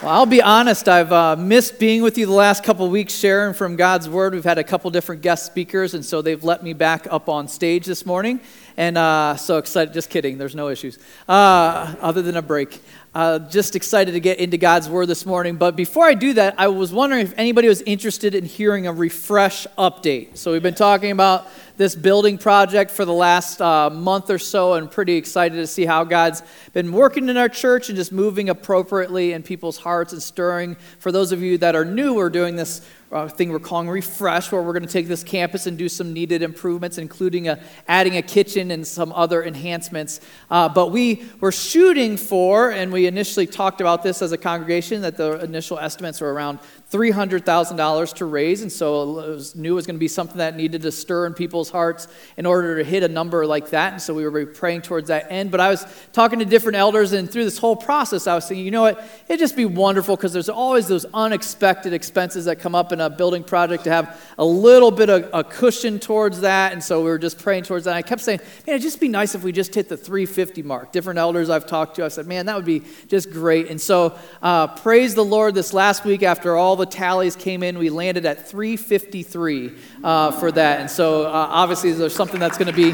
Well, I'll be honest, I've uh, missed being with you the last couple weeks sharing from God's Word. We've had a couple different guest speakers, and so they've let me back up on stage this morning. And uh, so excited, just kidding, there's no issues, uh, other than a break. Uh, just excited to get into God's Word this morning. But before I do that, I was wondering if anybody was interested in hearing a refresh update. So we've been talking about this building project for the last uh, month or so and pretty excited to see how God's been working in our church and just moving appropriately in people's hearts and stirring. For those of you that are new, we're doing this uh, thing we're calling Refresh, where we're going to take this campus and do some needed improvements, including a, adding a kitchen and some other enhancements. Uh, but we were shooting for, and we initially talked about this as a congregation, that the initial estimates were around $300,000 to raise, and so it was, knew it was going to be something that needed to stir in people's hearts in order to hit a number like that. And so we were praying towards that end. But I was talking to different elders, and through this whole process, I was thinking, you know what? It'd just be wonderful because there's always those unexpected expenses that come up in a building project to have a little bit of a cushion towards that. And so we were just praying towards that. And I kept saying, man, it'd just be nice if we just hit the 350 mark. Different elders I've talked to, I said, man, that would be just great. And so uh, praise the Lord this last week after all the tallies came in, we landed at 353 uh, for that. And so uh, obviously there's something that's going to be,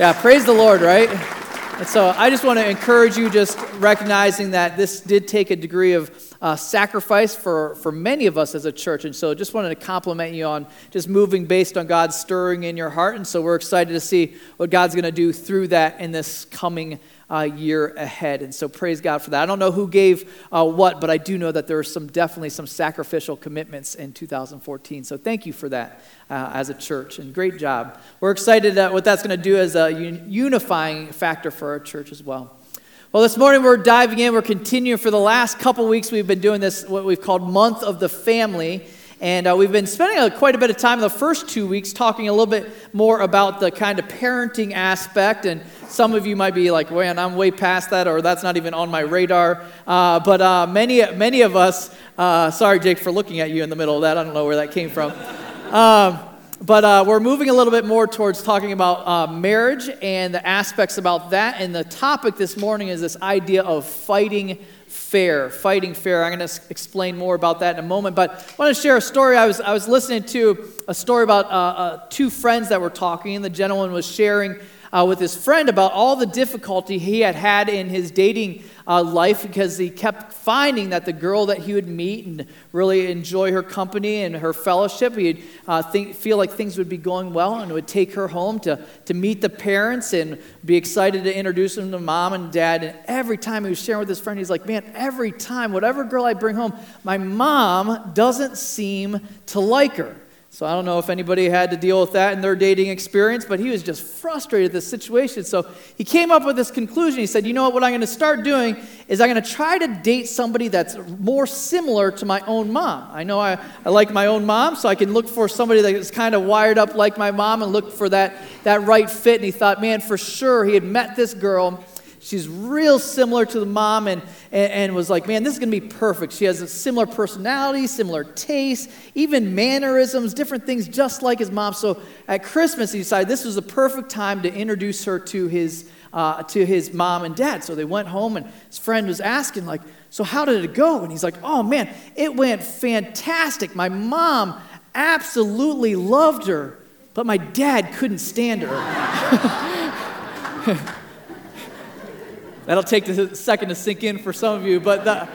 yeah, praise the Lord, right? And so I just want to encourage you, just recognizing that this did take a degree of uh, sacrifice for, for many of us as a church. And so just wanted to compliment you on just moving based on God's stirring in your heart. And so we're excited to see what God's going to do through that in this coming uh, year ahead. And so praise God for that. I don't know who gave uh, what, but I do know that there are some definitely some sacrificial commitments in 2014. So thank you for that uh, as a church, and great job. We're excited that what that's going to do as a unifying factor for our church as well. Well, this morning we're diving in. We're continuing for the last couple weeks. We've been doing this, what we've called Month of the Family. And uh, we've been spending a, quite a bit of time the first two weeks talking a little bit more about the kind of parenting aspect. And some of you might be like, man, I'm way past that, or that's not even on my radar. Uh, but uh, many, many of us, uh, sorry, Jake, for looking at you in the middle of that. I don't know where that came from. Um, but uh, we're moving a little bit more towards talking about uh, marriage and the aspects about that. And the topic this morning is this idea of fighting fair, fighting fair. I'm going to explain more about that in a moment, but I want to share a story. I was, I was listening to a story about uh, uh, two friends that were talking, and the gentleman was sharing uh, with his friend about all the difficulty he had had in his dating uh, life because he kept finding that the girl that he would meet and really enjoy her company and her fellowship, he'd uh, think, feel like things would be going well and would take her home to, to meet the parents and be excited to introduce them to mom and dad. And every time he was sharing with his friend, he's like, man, every time, whatever girl I bring home, my mom doesn't seem to like her. So I don't know if anybody had to deal with that in their dating experience, but he was just frustrated at this situation. So he came up with this conclusion. He said, You know what? What I'm going to start doing is I'm going to try to date somebody that's more similar to my own mom. I know I, I like my own mom, so I can look for somebody that's kind of wired up like my mom and look for that, that right fit. And he thought, Man, for sure, he had met this girl She's real similar to the mom and, and, and was like, man, this is going to be perfect. She has a similar personality, similar taste, even mannerisms, different things just like his mom. So at Christmas, he decided this was the perfect time to introduce her to his, uh, to his mom and dad. So they went home and his friend was asking, like, so how did it go? And he's like, oh man, it went fantastic. My mom absolutely loved her, but my dad couldn't stand her. That'll take a second to sink in for some of you, but the,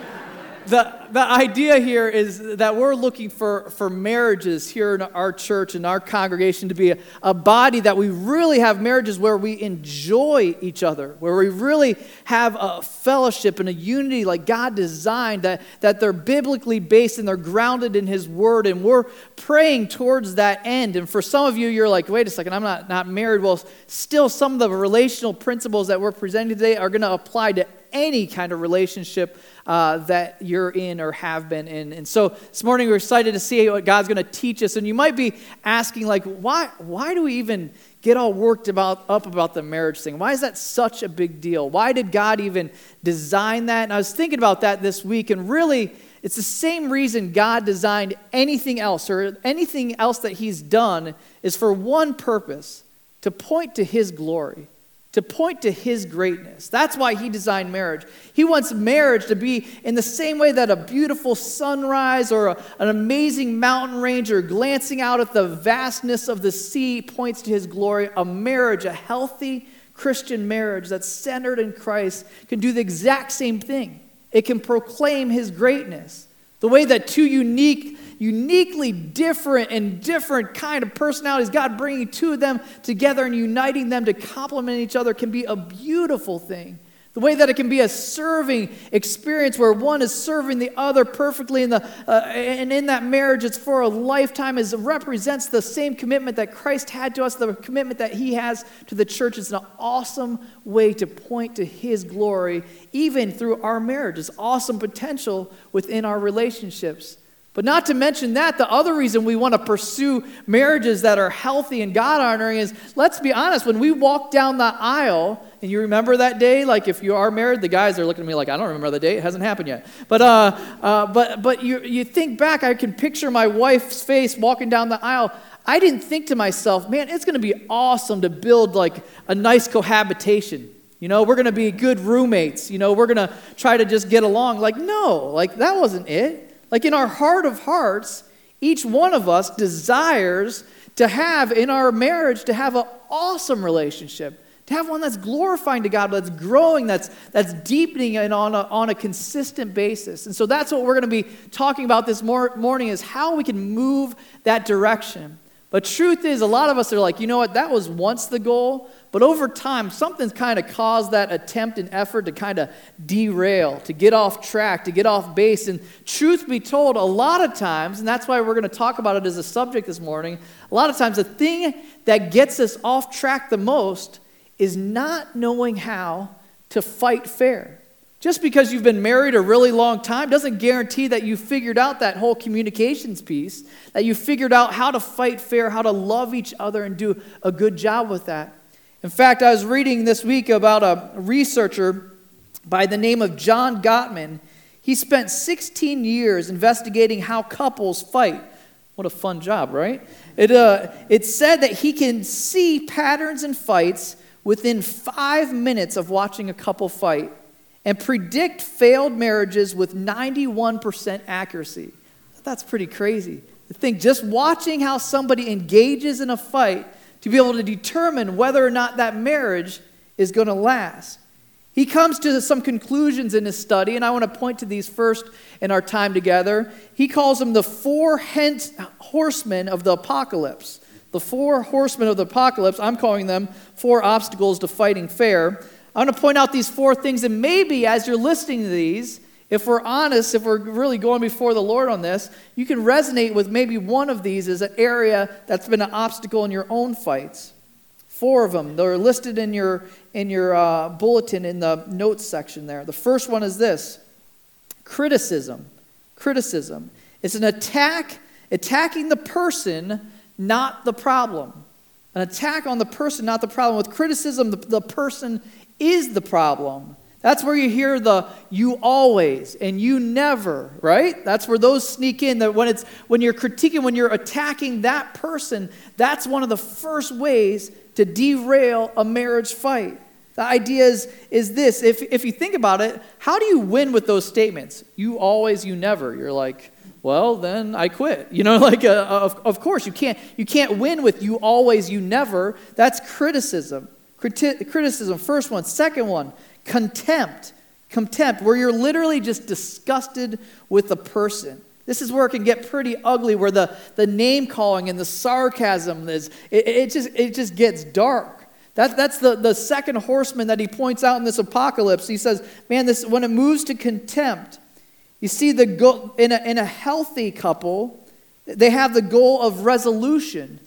the, the idea here is that we're looking for, for marriages here in our church and our congregation to be a, a body that we really have marriages where we enjoy each other, where we really have a fellowship and a unity like God designed, that, that they're biblically based and they're grounded in His Word. And we're praying towards that end. And for some of you, you're like, wait a second, I'm not, not married. Well, still, some of the relational principles that we're presenting today are going to apply to any kind of relationship uh, that you're in or have been in. And so this morning we're excited to see what God's going to teach us. And you might be asking, like, why, why do we even get all worked about, up about the marriage thing? Why is that such a big deal? Why did God even design that? And I was thinking about that this week, and really, it's the same reason God designed anything else or anything else that He's done is for one purpose to point to His glory to point to his greatness. That's why he designed marriage. He wants marriage to be in the same way that a beautiful sunrise or a, an amazing mountain range or glancing out at the vastness of the sea points to his glory. A marriage, a healthy Christian marriage that's centered in Christ, can do the exact same thing. It can proclaim his greatness. The way that two unique uniquely different and different kind of personalities, God bringing two of them together and uniting them to complement each other can be a beautiful thing. The way that it can be a serving experience where one is serving the other perfectly, in the, uh, and in that marriage, it's for a lifetime, is represents the same commitment that Christ had to us, the commitment that He has to the church. It's an awesome way to point to His glory, even through our marriage. It's awesome potential within our relationships. But not to mention that, the other reason we want to pursue marriages that are healthy and God honoring is let's be honest, when we walk down the aisle, and you remember that day, like if you are married, the guys are looking at me like, I don't remember the day, it hasn't happened yet. But, uh, uh, but, but you, you think back, I can picture my wife's face walking down the aisle. I didn't think to myself, man, it's going to be awesome to build like a nice cohabitation. You know, we're going to be good roommates. You know, we're going to try to just get along. Like, no, like that wasn't it. Like in our heart of hearts, each one of us desires to have in our marriage to have an awesome relationship to have one that's glorifying to god that's growing that's that's deepening and on a, on a consistent basis. And so that's what we're going to be talking about this mor- morning is how we can move that direction but truth is a lot of us are like you know what that was once the goal but over time, something's kind of caused that attempt and effort to kind of derail, to get off track, to get off base. And truth be told, a lot of times, and that's why we're going to talk about it as a subject this morning, a lot of times the thing that gets us off track the most is not knowing how to fight fair. Just because you've been married a really long time doesn't guarantee that you figured out that whole communications piece, that you figured out how to fight fair, how to love each other, and do a good job with that. In fact, I was reading this week about a researcher by the name of John Gottman. He spent 16 years investigating how couples fight. What a fun job, right? It, uh, it said that he can see patterns in fights within five minutes of watching a couple fight and predict failed marriages with 91% accuracy. That's pretty crazy. To think just watching how somebody engages in a fight to be able to determine whether or not that marriage is going to last. He comes to some conclusions in his study, and I want to point to these first in our time together. He calls them the four horsemen of the apocalypse. The four horsemen of the apocalypse, I'm calling them four obstacles to fighting fair. I want to point out these four things, and maybe as you're listening to these, if we're honest, if we're really going before the Lord on this, you can resonate with maybe one of these as an area that's been an obstacle in your own fights. Four of them. They're listed in your, in your uh, bulletin in the notes section there. The first one is this criticism. Criticism. It's an attack, attacking the person, not the problem. An attack on the person, not the problem. With criticism, the, the person is the problem. That's where you hear the you always and you never, right? That's where those sneak in. That when it's when you're critiquing, when you're attacking that person, that's one of the first ways to derail a marriage fight. The idea is, is this if, if you think about it, how do you win with those statements? You always, you never. You're like, well, then I quit. You know, like, uh, of, of course, you can't, you can't win with you always, you never. That's criticism. Criti- criticism, first one. Second one, Contempt. Contempt, where you're literally just disgusted with the person. This is where it can get pretty ugly, where the, the name calling and the sarcasm is, it, it, just, it just gets dark. That, that's the, the second horseman that he points out in this apocalypse. He says, man, this, when it moves to contempt, you see, the go, in, a, in a healthy couple, they have the goal of resolution,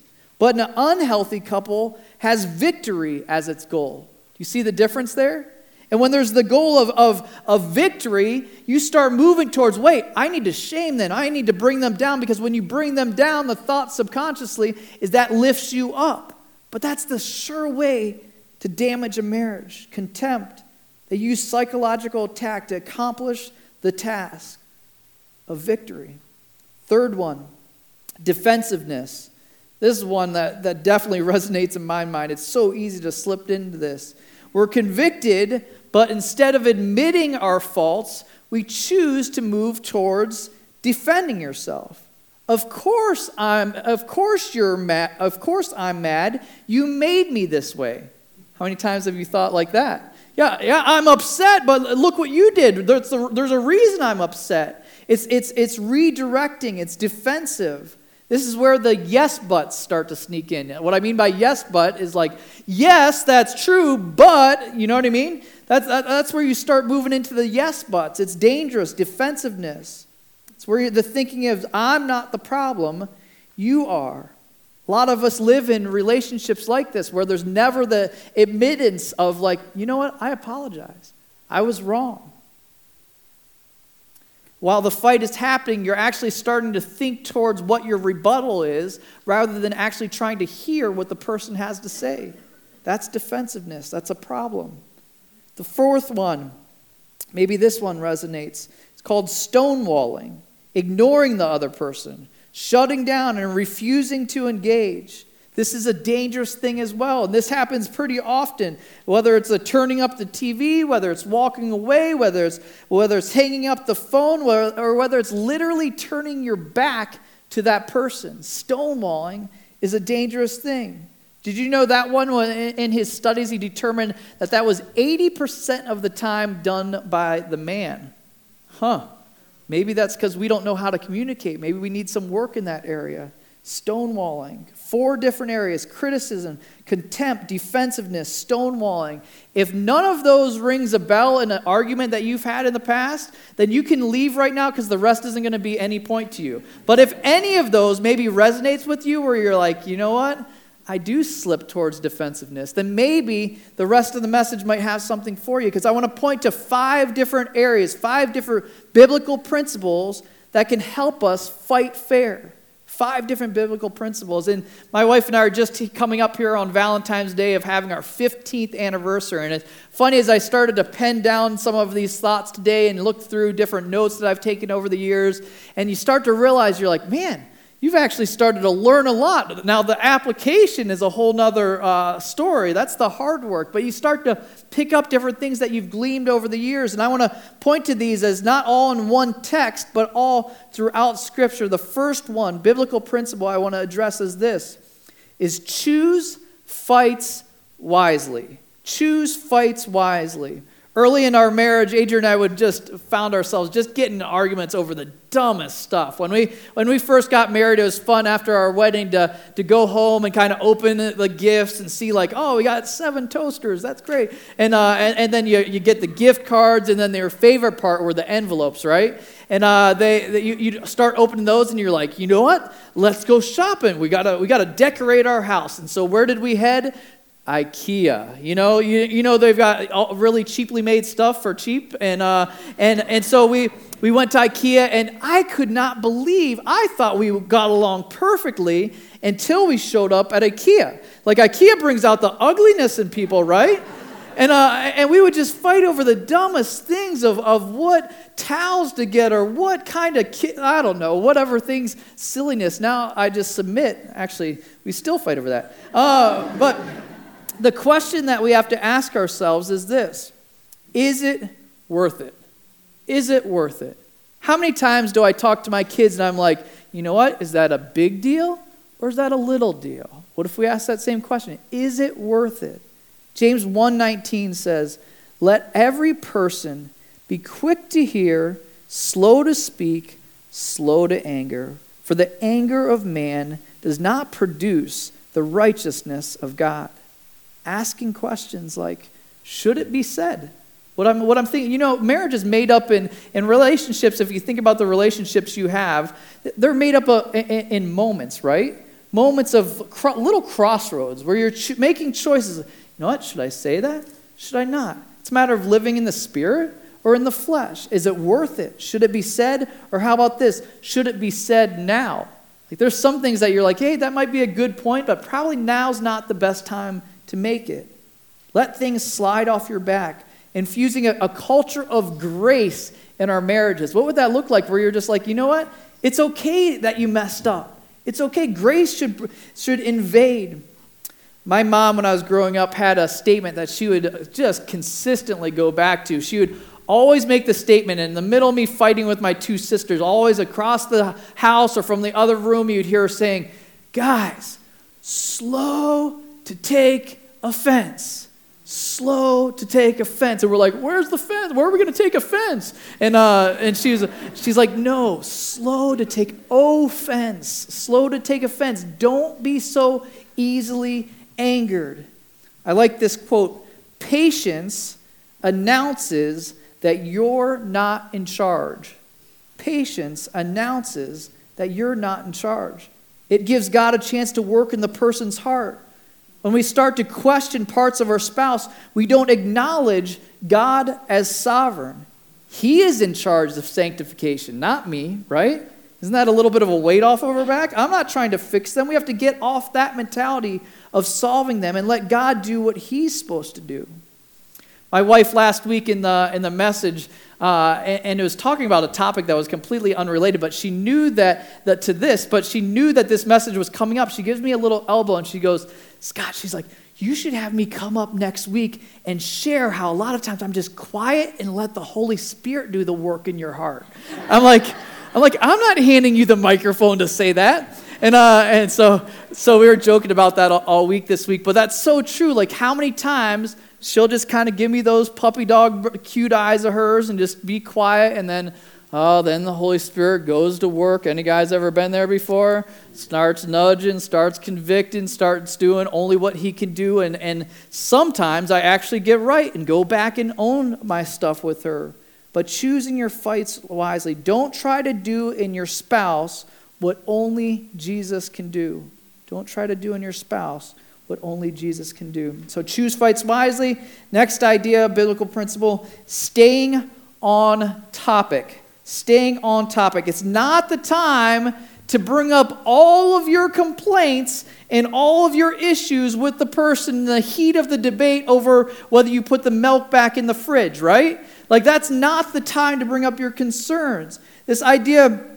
but an unhealthy couple has victory as its goal. Do you see the difference there? And when there's the goal of, of, of victory, you start moving towards, wait, I need to shame them. I need to bring them down because when you bring them down, the thought subconsciously is that lifts you up. But that's the sure way to damage a marriage. Contempt. They use psychological attack to accomplish the task of victory. Third one, defensiveness. This is one that, that definitely resonates in my mind. It's so easy to slip into this We're convicted, but instead of admitting our faults, we choose to move towards defending yourself. Of course I'm of course you're mad of course I'm mad. You made me this way. How many times have you thought like that? Yeah, yeah, I'm upset, but look what you did. There's a, there's a reason I'm upset. It's, it's, it's redirecting, it's defensive. This is where the yes buts start to sneak in. What I mean by yes but is like, yes, that's true, but, you know what I mean? That's, that, that's where you start moving into the yes buts. It's dangerous, defensiveness. It's where the thinking of, I'm not the problem, you are. A lot of us live in relationships like this where there's never the admittance of, like, you know what, I apologize. I was wrong. While the fight is happening, you're actually starting to think towards what your rebuttal is rather than actually trying to hear what the person has to say. That's defensiveness. That's a problem. The fourth one, maybe this one resonates. It's called stonewalling, ignoring the other person shutting down and refusing to engage. This is a dangerous thing as well. And this happens pretty often, whether it's a turning up the TV, whether it's walking away, whether it's, whether it's hanging up the phone, or whether it's literally turning your back to that person. Stonewalling is a dangerous thing. Did you know that one? In his studies, he determined that that was 80% of the time done by the man. Huh. Maybe that's because we don't know how to communicate. Maybe we need some work in that area. Stonewalling. Four different areas criticism, contempt, defensiveness, stonewalling. If none of those rings a bell in an argument that you've had in the past, then you can leave right now because the rest isn't going to be any point to you. But if any of those maybe resonates with you where you're like, you know what? I do slip towards defensiveness, then maybe the rest of the message might have something for you. Because I want to point to five different areas, five different biblical principles that can help us fight fair. Five different biblical principles. And my wife and I are just coming up here on Valentine's Day of having our 15th anniversary. And it's funny as I started to pen down some of these thoughts today and look through different notes that I've taken over the years, and you start to realize you're like, man, you've actually started to learn a lot. Now, the application is a whole nother uh, story. That's the hard work. But you start to pick up different things that you've gleaned over the years. And I want to point to these as not all in one text, but all throughout Scripture. The first one, biblical principle I want to address is this is choose fights wisely. Choose fights wisely. Early in our marriage, Adrian and I would just found ourselves just getting arguments over the dumbest stuff. When we when we first got married, it was fun after our wedding to, to go home and kind of open the gifts and see like, oh, we got seven toasters. That's great. And uh, and, and then you, you get the gift cards, and then their favorite part were the envelopes, right? And uh, they, they you, you start opening those, and you're like, you know what? Let's go shopping. We gotta we gotta decorate our house. And so where did we head? IKEA. You know, you, you know they've got really cheaply made stuff for cheap, and uh, and and so we we went to IKEA, and I could not believe I thought we got along perfectly until we showed up at IKEA. Like IKEA brings out the ugliness in people, right? And, uh, and we would just fight over the dumbest things of, of what towels to get or what kind of, I don't know, whatever things, silliness. Now I just submit. Actually, we still fight over that. Uh, but the question that we have to ask ourselves is this Is it worth it? Is it worth it? How many times do I talk to my kids and I'm like, you know what? Is that a big deal or is that a little deal? What if we ask that same question? Is it worth it? James 1:19 says, "Let every person be quick to hear, slow to speak, slow to anger, for the anger of man does not produce the righteousness of God." Asking questions like, should it be said? What I'm, what I'm thinking, you know, marriage is made up in, in relationships. If you think about the relationships you have, they're made up of, in, in, moments, right? Moments of cro- little crossroads where you're cho- making choices. You know what? Should I say that? Should I not? It's a matter of living in the spirit or in the flesh. Is it worth it? Should it be said? Or how about this? Should it be said now? Like there's some things that you're like, hey, that might be a good point, but probably now's not the best time to make it. Let things slide off your back. Infusing a, a culture of grace in our marriages. What would that look like where you're just like, you know what? It's okay that you messed up. It's okay. Grace should, should invade. My mom, when I was growing up, had a statement that she would just consistently go back to. She would always make the statement in the middle of me fighting with my two sisters, always across the house or from the other room, you'd hear her saying, Guys, slow to take offense. Slow to take offense. And we're like, Where's the fence? Where are we going to take offense? And, uh, and she's, she's like, No, slow to take offense. Slow to take offense. Don't be so easily angered. I like this quote Patience announces that you're not in charge. Patience announces that you're not in charge. It gives God a chance to work in the person's heart. When we start to question parts of our spouse, we don't acknowledge God as sovereign. He is in charge of sanctification, not me, right? Isn't that a little bit of a weight off of our back? I'm not trying to fix them. We have to get off that mentality of solving them and let God do what He's supposed to do. My wife last week in the, in the message, uh, and, and, it was talking about a topic that was completely unrelated, but she knew that, that to this, but she knew that this message was coming up. She gives me a little elbow and she goes, Scott, she's like, you should have me come up next week and share how a lot of times I'm just quiet and let the Holy Spirit do the work in your heart. I'm like, I'm like, I'm not handing you the microphone to say that. And, uh, and so, so we were joking about that all, all week this week, but that's so true. Like, how many times she'll just kind of give me those puppy dog cute eyes of hers and just be quiet and then oh then the holy spirit goes to work. Any guys ever been there before? Starts nudging starts convicting starts doing only what he can do and, and sometimes i actually get right and go back and own my stuff with her. But choosing your fights wisely. Don't try to do in your spouse what only jesus can do. Don't try to do in your spouse what only Jesus can do. So choose fights wisely. Next idea, biblical principle staying on topic. Staying on topic. It's not the time to bring up all of your complaints and all of your issues with the person in the heat of the debate over whether you put the milk back in the fridge, right? Like, that's not the time to bring up your concerns. This idea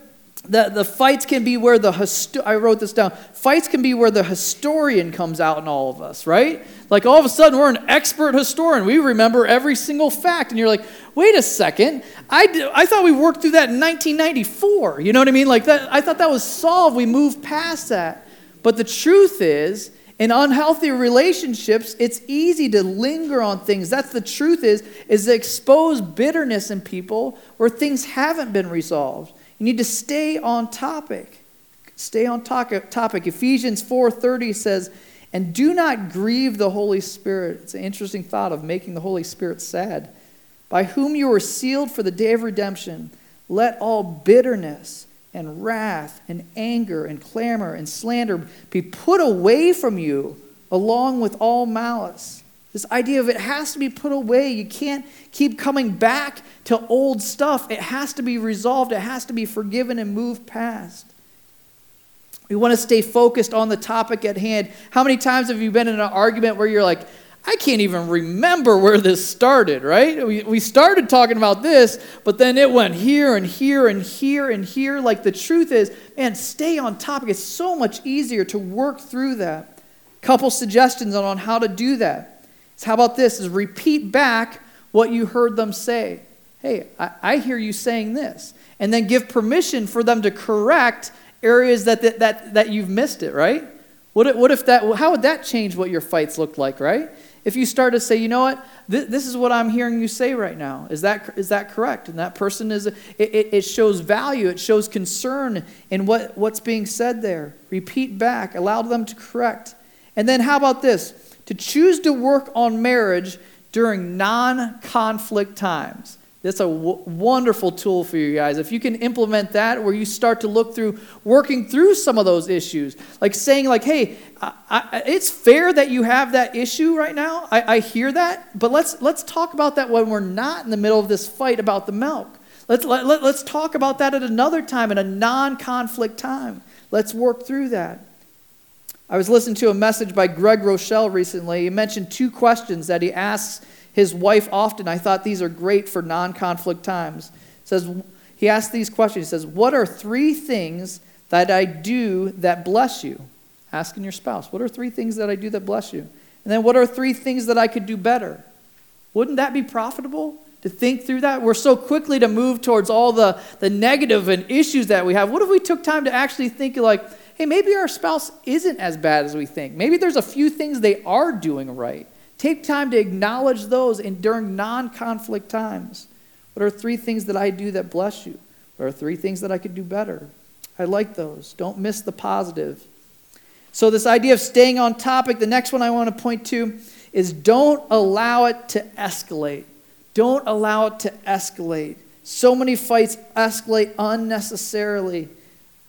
the, the fights can be where the, histo- I wrote this down, fights can be where the historian comes out in all of us, right? Like all of a sudden we're an expert historian. We remember every single fact. And you're like, wait a second, I, thought we worked through that in 1994. You know what I mean? Like that, I thought that was solved. We moved past that. But the truth is, in unhealthy relationships, it's easy to linger on things. That's the truth is, is to expose bitterness in people where things haven't been resolved. You need to stay on topic. Stay on topic. Ephesians 4:30 says, "And do not grieve the Holy Spirit." It's an interesting thought of making the Holy Spirit sad. By whom you were sealed for the day of redemption. Let all bitterness and wrath and anger and clamor and slander be put away from you, along with all malice. This idea of it has to be put away. You can't keep coming back to old stuff. It has to be resolved, it has to be forgiven and moved past. We want to stay focused on the topic at hand. How many times have you been in an argument where you're like, I can't even remember where this started, right? We, we started talking about this, but then it went here and here and here and here. Like the truth is, man, stay on topic. It's so much easier to work through that. Couple suggestions on how to do that. So how about this? Is repeat back what you heard them say. Hey, I, I hear you saying this. And then give permission for them to correct areas that, that, that, that you've missed it, right? What what if that, how would that change what your fights looked like, right? If you start to say, you know what, Th- this is what I'm hearing you say right now. Is that, is that correct? And that person is, it, it, it shows value, it shows concern in what, what's being said there. Repeat back, allow them to correct. And then how about this? To choose to work on marriage during non conflict times. That's a w- wonderful tool for you guys. If you can implement that, where you start to look through working through some of those issues, like saying, like, "Hey, I, I, it's fair that you have that issue right now. I, I hear that, but let's let's talk about that when we're not in the middle of this fight about the milk. Let's let, let, let's talk about that at another time, in a non-conflict time. Let's work through that." I was listening to a message by Craig Groeschel recently. He mentioned two questions that he asks his wife often. I thought these are great for non conflict times. He says, he asks these questions. He says, What are three things that I do that bless you? Asking your spouse, what are three things that I do that bless you? And then what are three things that I could do better? Wouldn't that be profitable to think through that? We're so quickly to move towards all the, the negative and issues that we have. What if we took time to actually think like, hey, maybe our spouse isn't as bad as we think. Maybe there's a few things they are doing right. Take time to acknowledge those and during non-conflict times. What are three things that I do that bless you? What are three things that I could do better? I like those. Don't miss the positive. So, this idea of staying on topic, the next one I want to point to is don't allow it to escalate. Don't allow it to escalate. So many fights escalate unnecessarily.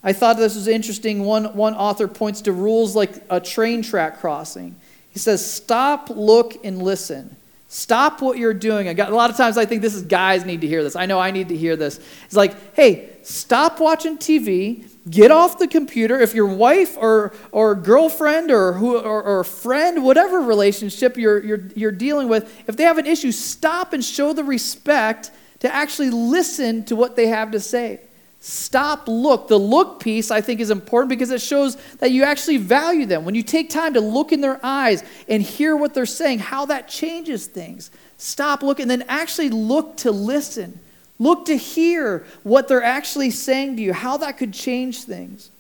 I thought this was interesting. One, one author points to rules like a train track crossing. He says, Stop, look, and listen. Stop what you're doing. A lot of times I think this is guys need to hear this. I know I need to hear this. It's like, hey, stop watching TV, get off the computer. If your wife or, or girlfriend or, who, or, or friend, whatever relationship you're, you're, you're dealing with, if they have an issue, stop and show the respect to actually listen to what they have to say. Stop, look. The look piece, I think, is important because it shows that you actually value them. When you take time to look in their eyes and hear what they're saying, how that changes things. Stop, look, and then actually look to listen. Look to hear what they're actually saying to you, how that could change things.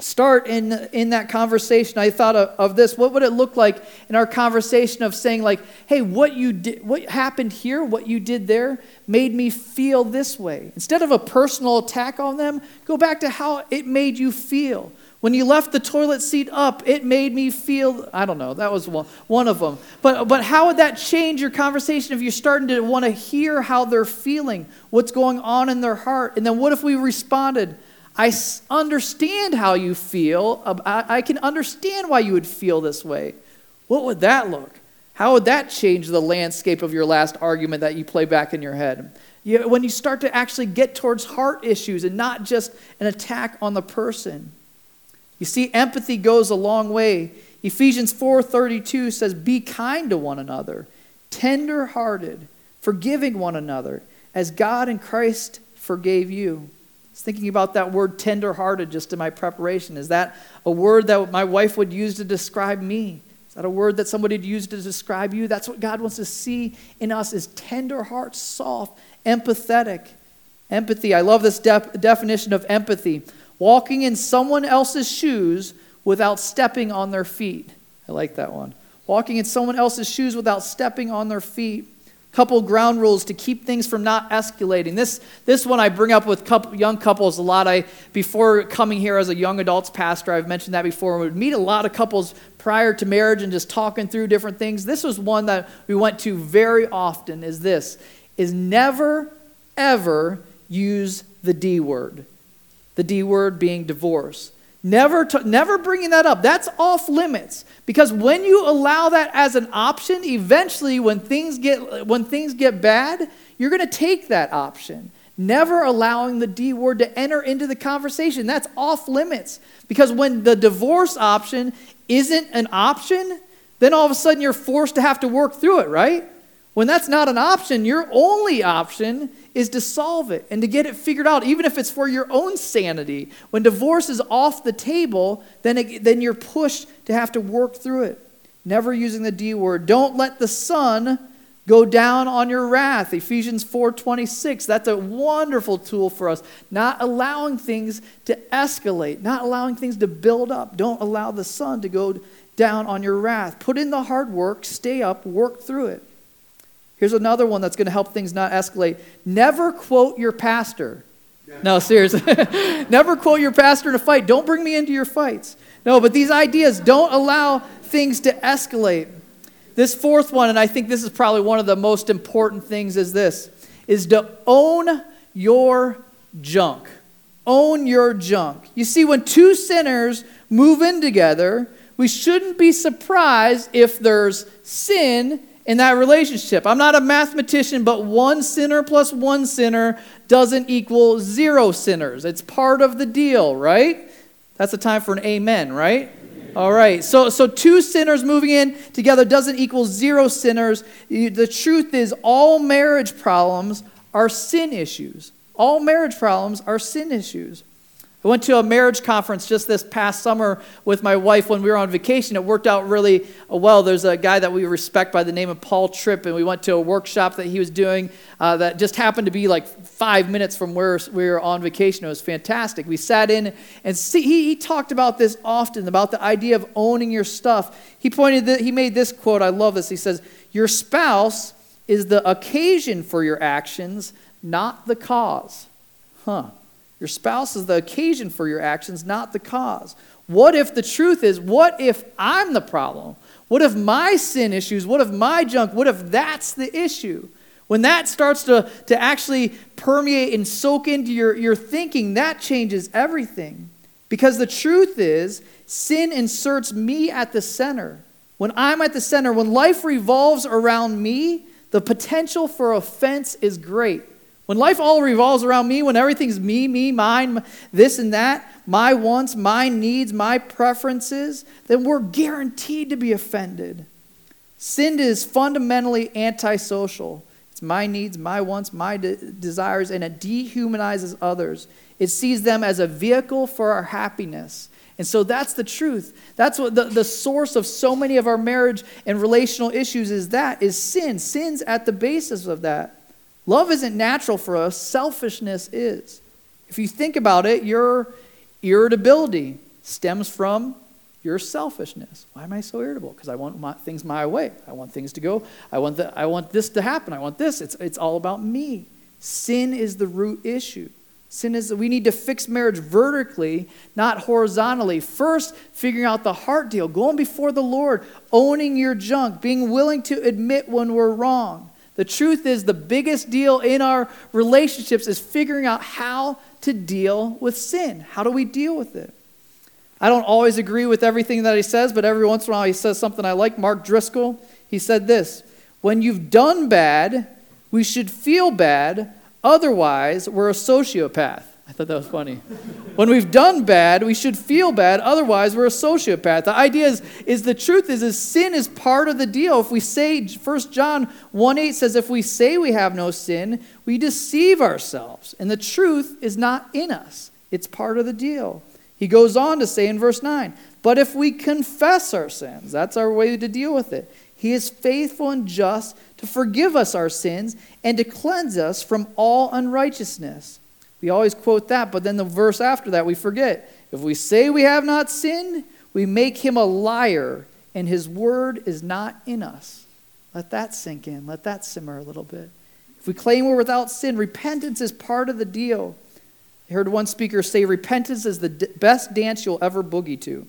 Start in, in that conversation. I thought of, of this. What would it look like in our conversation of saying, like, hey, what you did, what happened here, what you did there made me feel this way? Instead of a personal attack on them, go back to how it made you feel. When you left the toilet seat up, it made me feel, I don't know, that was one, one of them. But, but how would that change your conversation if you're starting to want to hear how they're feeling, what's going on in their heart? And then what if we responded, I understand how you feel, I can understand why you would feel this way. What would that look? How would that change the landscape of your last argument that you play back in your head? You, when you start to actually get towards heart issues and not just an attack on the person. You see, empathy goes a long way. Ephesians 4:32 says, "Be kind to one another, tender-hearted, forgiving one another, as God in Christ forgave you." Was thinking about that word tender-hearted just in my preparation. Is that a word that my wife would use to describe me? Is that a word that somebody would use to describe you? That's what God wants to see in us is tender hearts, soft, empathetic. Empathy. I love this def- definition of empathy walking in someone else's shoes without stepping on their feet. I like that one. Walking in someone else's shoes without stepping on their feet. Couple ground rules to keep things from not escalating. This, this one I bring up with couple, young couples a lot. I before coming here as a young adults pastor, I've mentioned that before. We would meet a lot of couples prior to marriage and just talking through different things. This was one that we went to very often. Is this is never ever use the D word the D word being divorce. Never, never bringing that up. That's off limits because when you allow that as an option, eventually, when things get when things get bad, you're going to take that option. Never allowing the D word to enter into the conversation. That's off limits because when the divorce option isn't an option, then all of a sudden you're forced to have to work through it, right? When that's not an option, your only option is to solve it and to get it figured out, even if it's for your own sanity. When divorce is off the table, then, it, then you're pushed to have to work through it. Never using the D word. Don't let the sun go down on your wrath. Ephesians 4:26. That's a wonderful tool for us. Not allowing things to escalate, not allowing things to build up. Don't allow the sun to go down on your wrath. Put in the hard work, stay up, work through it. Here's another one that's going to help things not escalate. Never quote your pastor. No, seriously. Never quote your pastor in a fight. Don't bring me into your fights. No, but these ideas don't allow things to escalate. This fourth one, and I think this is probably one of the most important things, is this is to own your junk. Own your junk. You see, when two sinners move in together, we shouldn't be surprised if there's sin in that relationship. I'm not a mathematician, but one sinner plus one sinner doesn't equal zero sinners. It's part of the deal, right? That's a time for an amen, right? All right. So, so two sinners moving in together doesn't equal zero sinners. The truth is, all marriage problems are sin issues. All marriage problems are sin issues. I went to a marriage conference just this past summer with my wife when we were on vacation. It worked out really well. There's a guy that we respect by the name of Paul Tripp, and we went to a workshop that he was doing uh, that just happened to be like five minutes from where we were on vacation. It was fantastic. We sat in and see, he, he talked about this often about the idea of owning your stuff. He pointed that he made this quote. I love this. He says, "Your spouse is the occasion for your actions, not the cause." Huh. Your spouse is the occasion for your actions, not the cause. What if the truth is, what if I'm the problem? What if my sin issues, what if my junk, what if that's the issue? When that starts to, to actually permeate and soak into your, your thinking, that changes everything. Because the truth is, sin inserts me at the center. When I'm at the center, when life revolves around me, the potential for offense is great. When life all revolves around me, when everything's me, me, mine, this and that, my wants, my needs, my preferences, then we're guaranteed to be offended. Sin is fundamentally antisocial. It's my needs, my wants, my de- desires, and it dehumanizes others. It sees them as a vehicle for our happiness. And so that's the truth. That's what the, the source of so many of our marriage and relational issues is that, is sin. Sin's at the basis of that. Love isn't natural for us, selfishness is. If you think about it, your irritability stems from your selfishness. Why am I so irritable? Because I want my, things my way. I want things to go. I want, the, I want this to happen. I want this. It's, it's all about me. Sin is the root issue. Sin is we need to fix marriage vertically, not horizontally. First, figuring out the heart deal, going before the Lord, owning your junk, being willing to admit when we're wrong. The truth is, the biggest deal in our relationships is figuring out how to deal with sin. How do we deal with it? I don't always agree with everything that he says, but every once in a while he says something I like. Mark Driscoll, he said this When you've done bad, we should feel bad, otherwise, we're a sociopath. I thought that was funny. when we've done bad, we should feel bad. Otherwise, we're a sociopath. The idea is, is the truth is, is sin is part of the deal. If we say, 1 John 1 8 says, if we say we have no sin, we deceive ourselves. And the truth is not in us, it's part of the deal. He goes on to say in verse 9, but if we confess our sins, that's our way to deal with it. He is faithful and just to forgive us our sins and to cleanse us from all unrighteousness. We always quote that, but then the verse after that we forget. If we say we have not sinned, we make him a liar, and his word is not in us. Let that sink in. Let that simmer a little bit. If we claim we're without sin, repentance is part of the deal. I heard one speaker say repentance is the d- best dance you'll ever boogie to.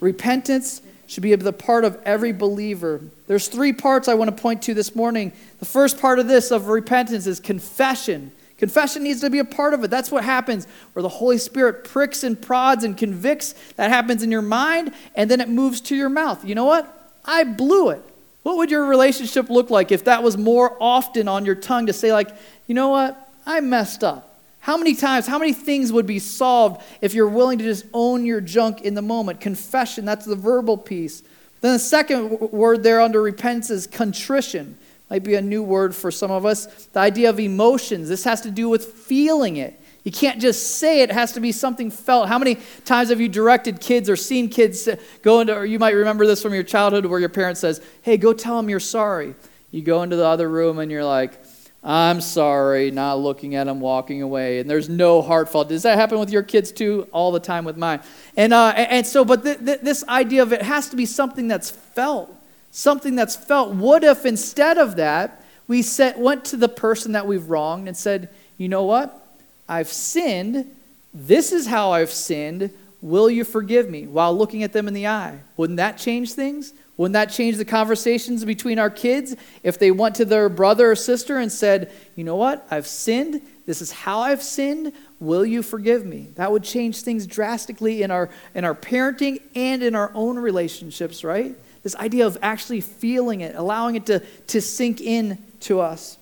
Repentance should be the part of every believer. There's three parts I want to point to this morning. The first part of this of repentance is confession. Confession needs to be a part of it. That's what happens where the Holy Spirit pricks and prods and convicts. That happens in your mind, and then it moves to your mouth. You know what? I blew it. What would your relationship look like if that was more often on your tongue to say, like, you know what? I messed up. How many times, how many things would be solved if you're willing to just own your junk in the moment? Confession, that's the verbal piece. Then the second word there under repentance is contrition might be a new word for some of us. The idea of emotions. This has to do with feeling it. You can't just say it, it has to be something felt. How many times have you directed kids or seen kids go into, or you might remember this from your childhood where your parent says, Hey, go tell them you're sorry. You go into the other room and you're like, I'm sorry, not looking at them, walking away. And there's no heartfelt. Does that happen with your kids too? All the time with mine. And, uh, and so, but th- th- this idea of it has to be something that's felt something that's felt. What if instead of that, we set, went to the person that we've wronged and said, you know what? I've sinned. This is how I've sinned. Will you forgive me? While looking at them in the eye. Wouldn't that change things? Wouldn't that change the conversations between our kids if they went to their brother or sister and said, You know what? I've sinned. This is how I've sinned. Will you forgive me? That would change things drastically in our, in our parenting and in our own relationships, right? This idea of actually feeling it, allowing it to, to sink in to us.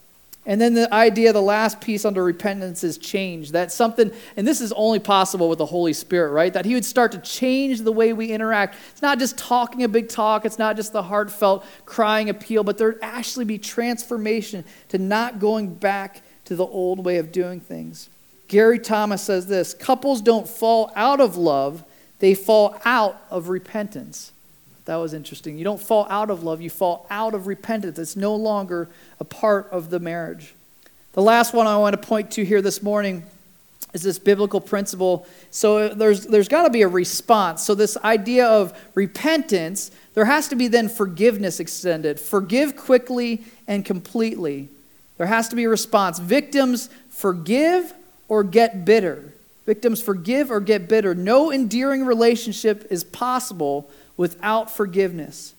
And then the idea, the last piece under repentance is change. That's something, and this is only possible with the Holy Spirit, right? That He would start to change the way we interact. It's not just talking a big talk, it's not just the heartfelt crying appeal, but there'd actually be transformation to not going back to the old way of doing things. Gary Thomas says this couples don't fall out of love, they fall out of repentance. That was interesting. You don't fall out of love, you fall out of repentance. It's no longer a part of the marriage. The last one I want to point to here this morning is this biblical principle. So there's, there's got to be a response. So, this idea of repentance, there has to be then forgiveness extended. Forgive quickly and completely. There has to be a response. Victims forgive or get bitter. Victims forgive or get bitter. No endearing relationship is possible without forgiveness.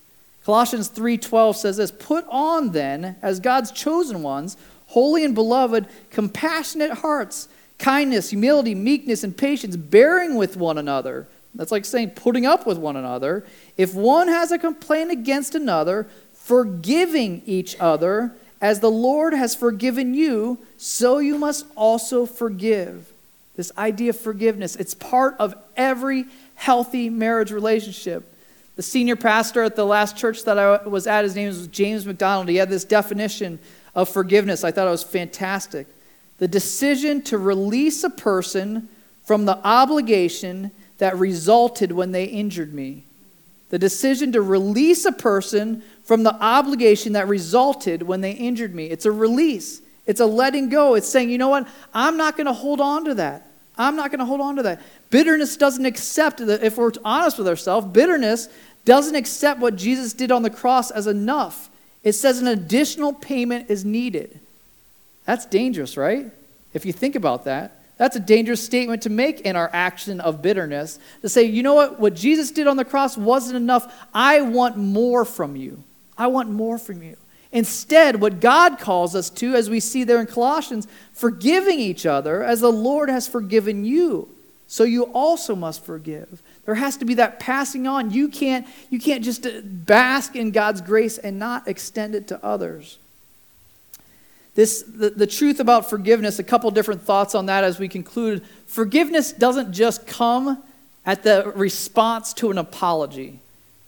Colossians 3:12 says this, "Put on then as God's chosen ones, holy and beloved, compassionate hearts, kindness, humility, meekness, and patience, bearing with one another. That's like saying putting up with one another. If one has a complaint against another, forgiving each other, as the Lord has forgiven you, so you must also forgive. This idea of forgiveness, it's part of every healthy marriage relationship. The senior pastor at the last church that I was at, his name was James MacDonald. He had this definition of forgiveness. I thought it was fantastic the decision to release a person from the obligation that resulted when they injured me. The decision to release a person from the obligation that resulted when they injured me. It's a release, it's a letting go. It's saying, you know what? I'm not going to hold on to that. I'm not going to hold on to that. Bitterness doesn't accept, that. if we're honest with ourselves, bitterness doesn't accept what Jesus did on the cross as enough. It says an additional payment is needed. That's dangerous, right? If you think about that, that's a dangerous statement to make in our action of bitterness. To say, you know what, what Jesus did on the cross wasn't enough. I want more from you. I want more from you. Instead, what God calls us to, as we see there in Colossians, forgiving each other as the Lord has forgiven you. So you also must forgive. There has to be that passing on. You can't, you can't just uh, bask in God's grace and not extend it to others. This, the, the truth about forgiveness, a couple different thoughts on that as we conclude. Forgiveness doesn't just come at the response to an apology.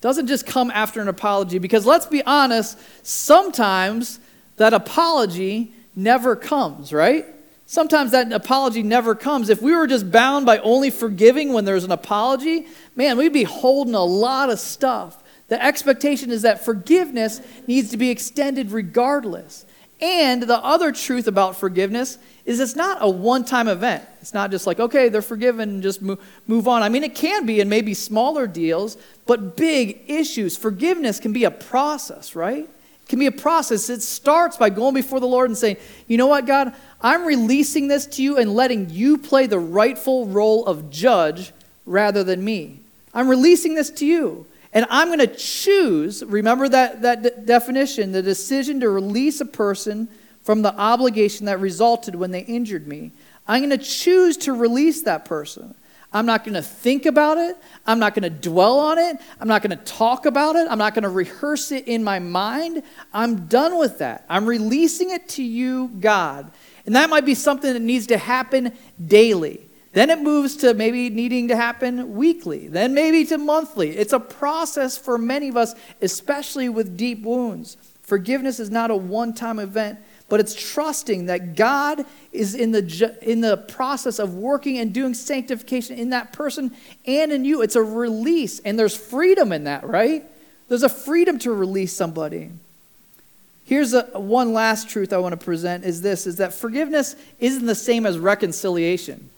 Doesn't just come after an apology because let's be honest, sometimes that apology never comes, right? Sometimes that apology never comes. If we were just bound by only forgiving when there's an apology, man, we'd be holding a lot of stuff. The expectation is that forgiveness needs to be extended regardless. And the other truth about forgiveness is it's not a one time event. It's not just like, okay, they're forgiven and just move, move on. I mean, it can be in maybe smaller deals, but big issues. Forgiveness can be a process, right? It can be a process. It starts by going before the Lord and saying, you know what, God, I'm releasing this to you and letting you play the rightful role of judge rather than me. I'm releasing this to you. And I'm going to choose, remember that, that de- definition, the decision to release a person from the obligation that resulted when they injured me. I'm going to choose to release that person. I'm not going to think about it. I'm not going to dwell on it. I'm not going to talk about it. I'm not going to rehearse it in my mind. I'm done with that. I'm releasing it to you, God. And that might be something that needs to happen daily. Then it moves to maybe needing to happen weekly, then maybe to monthly. It's a process for many of us, especially with deep wounds. Forgiveness is not a one time event, but it's trusting that God is in the, in the process of working and doing sanctification in that person and in you. It's a release, and there's freedom in that, right? There's a freedom to release somebody. Here's a, one last truth I want to present is this is that forgiveness isn't the same as reconciliation.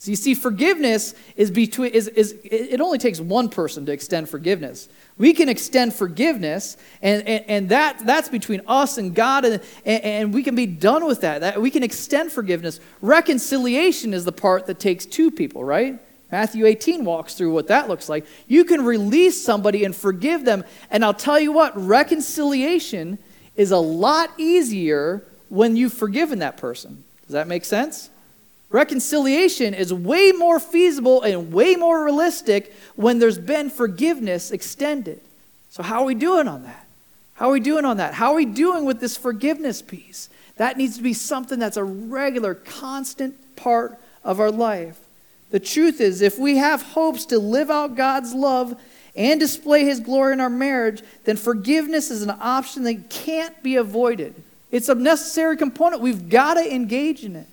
So you see, forgiveness is between is, is it only takes one person to extend forgiveness. We can extend forgiveness, and, and, and that, that's between us and God, and, and, we can be done with that. that. We can extend forgiveness. Reconciliation is the part that takes two people, right? Matthew 18 walks through what that looks like. You can release somebody and forgive them, and I'll tell you what, reconciliation is a lot easier when you've forgiven that person. Does that make sense? Reconciliation is way more feasible and way more realistic when there's been forgiveness extended. So, how are we doing on that? How are we doing on that? How are we doing with this forgiveness piece? That needs to be something that's a regular, constant part of our life. The truth is, if we have hopes to live out God's love and display His glory in our marriage, then forgiveness is an option that can't be avoided. It's a necessary component. We've got to engage in it.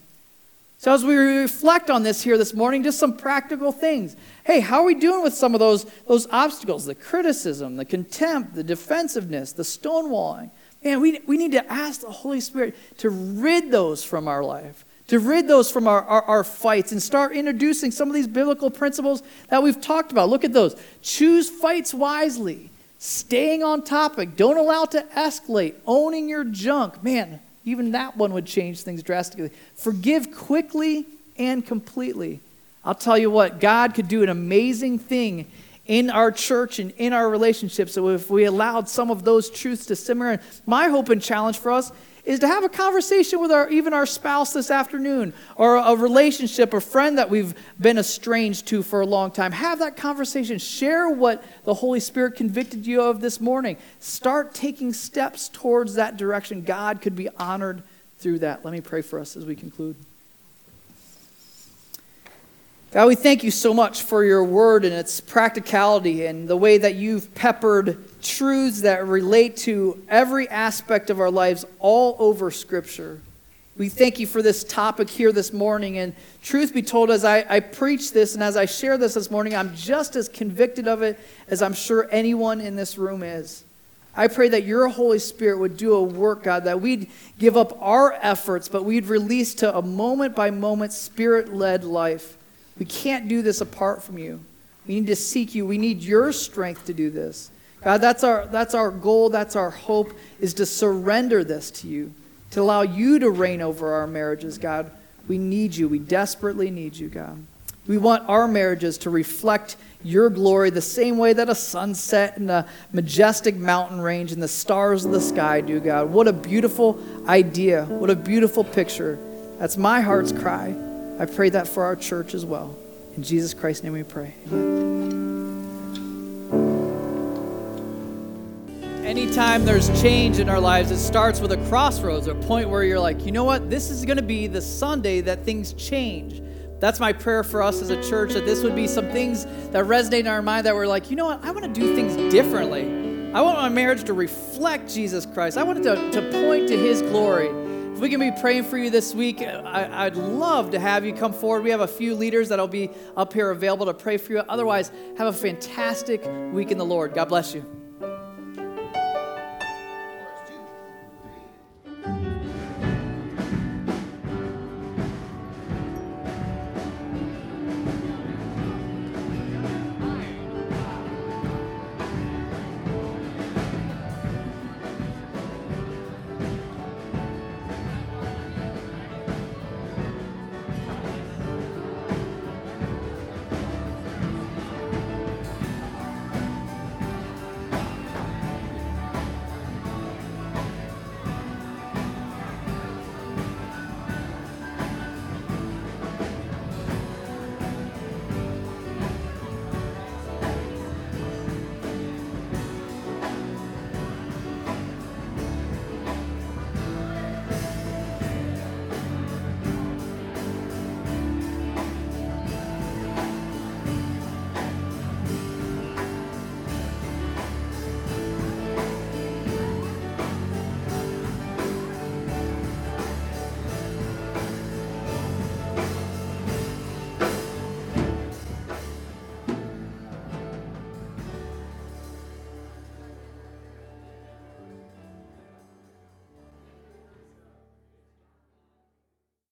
So, as we reflect on this here this morning, just some practical things. Hey, how are we doing with some of those, those obstacles? The criticism, the contempt, the defensiveness, the stonewalling. Man, we, we need to ask the Holy Spirit to rid those from our life, to rid those from our, our, our fights, and start introducing some of these biblical principles that we've talked about. Look at those. Choose fights wisely, staying on topic, don't allow it to escalate, owning your junk. Man, even that one would change things drastically. Forgive quickly and completely. I'll tell you what, God could do an amazing thing in our church and in our relationships so if we allowed some of those truths to simmer in. My hope and challenge for us is to have a conversation with our even our spouse this afternoon or a relationship a friend that we've been estranged to for a long time. Have that conversation. Share what the holy spirit convicted you of this morning. Start taking steps towards that direction. God could be honored through that. Let me pray for us as we conclude. God, we thank you so much for your word and its practicality and the way that you've peppered truths that relate to every aspect of our lives all over Scripture. We thank you for this topic here this morning. And truth be told, as I, I preach this and as I share this this morning, I'm just as convicted of it as I'm sure anyone in this room is. I pray that your Holy Spirit would do a work, God, that we'd give up our efforts, but we'd release to a moment by moment, spirit led life. We can't do this apart from you. We need to seek you. We need your strength to do this. God, that's our, that's our goal, that's our hope, is to surrender this to you, to allow you to reign over our marriages, God. We need you. We desperately need you, God. We want our marriages to reflect your glory the same way that a sunset and a majestic mountain range and the stars of the sky do, God. What a beautiful idea. What a beautiful picture. That's my heart's cry. I pray that for our church as well. In Jesus Christ's name we pray. Amen. Anytime there's change in our lives, it starts with a crossroads, a point where you're like, you know what? This is going to be the Sunday that things change. That's my prayer for us as a church that this would be some things that resonate in our mind that we're like, you know what? I want to do things differently. I want my marriage to reflect Jesus Christ. I want it to, to point to his glory. If we can be praying for you this week, I, would love to have you come forward. We have a few leaders that'll be up here available to pray for you. Otherwise, have a fantastic week in the Lord. God bless you.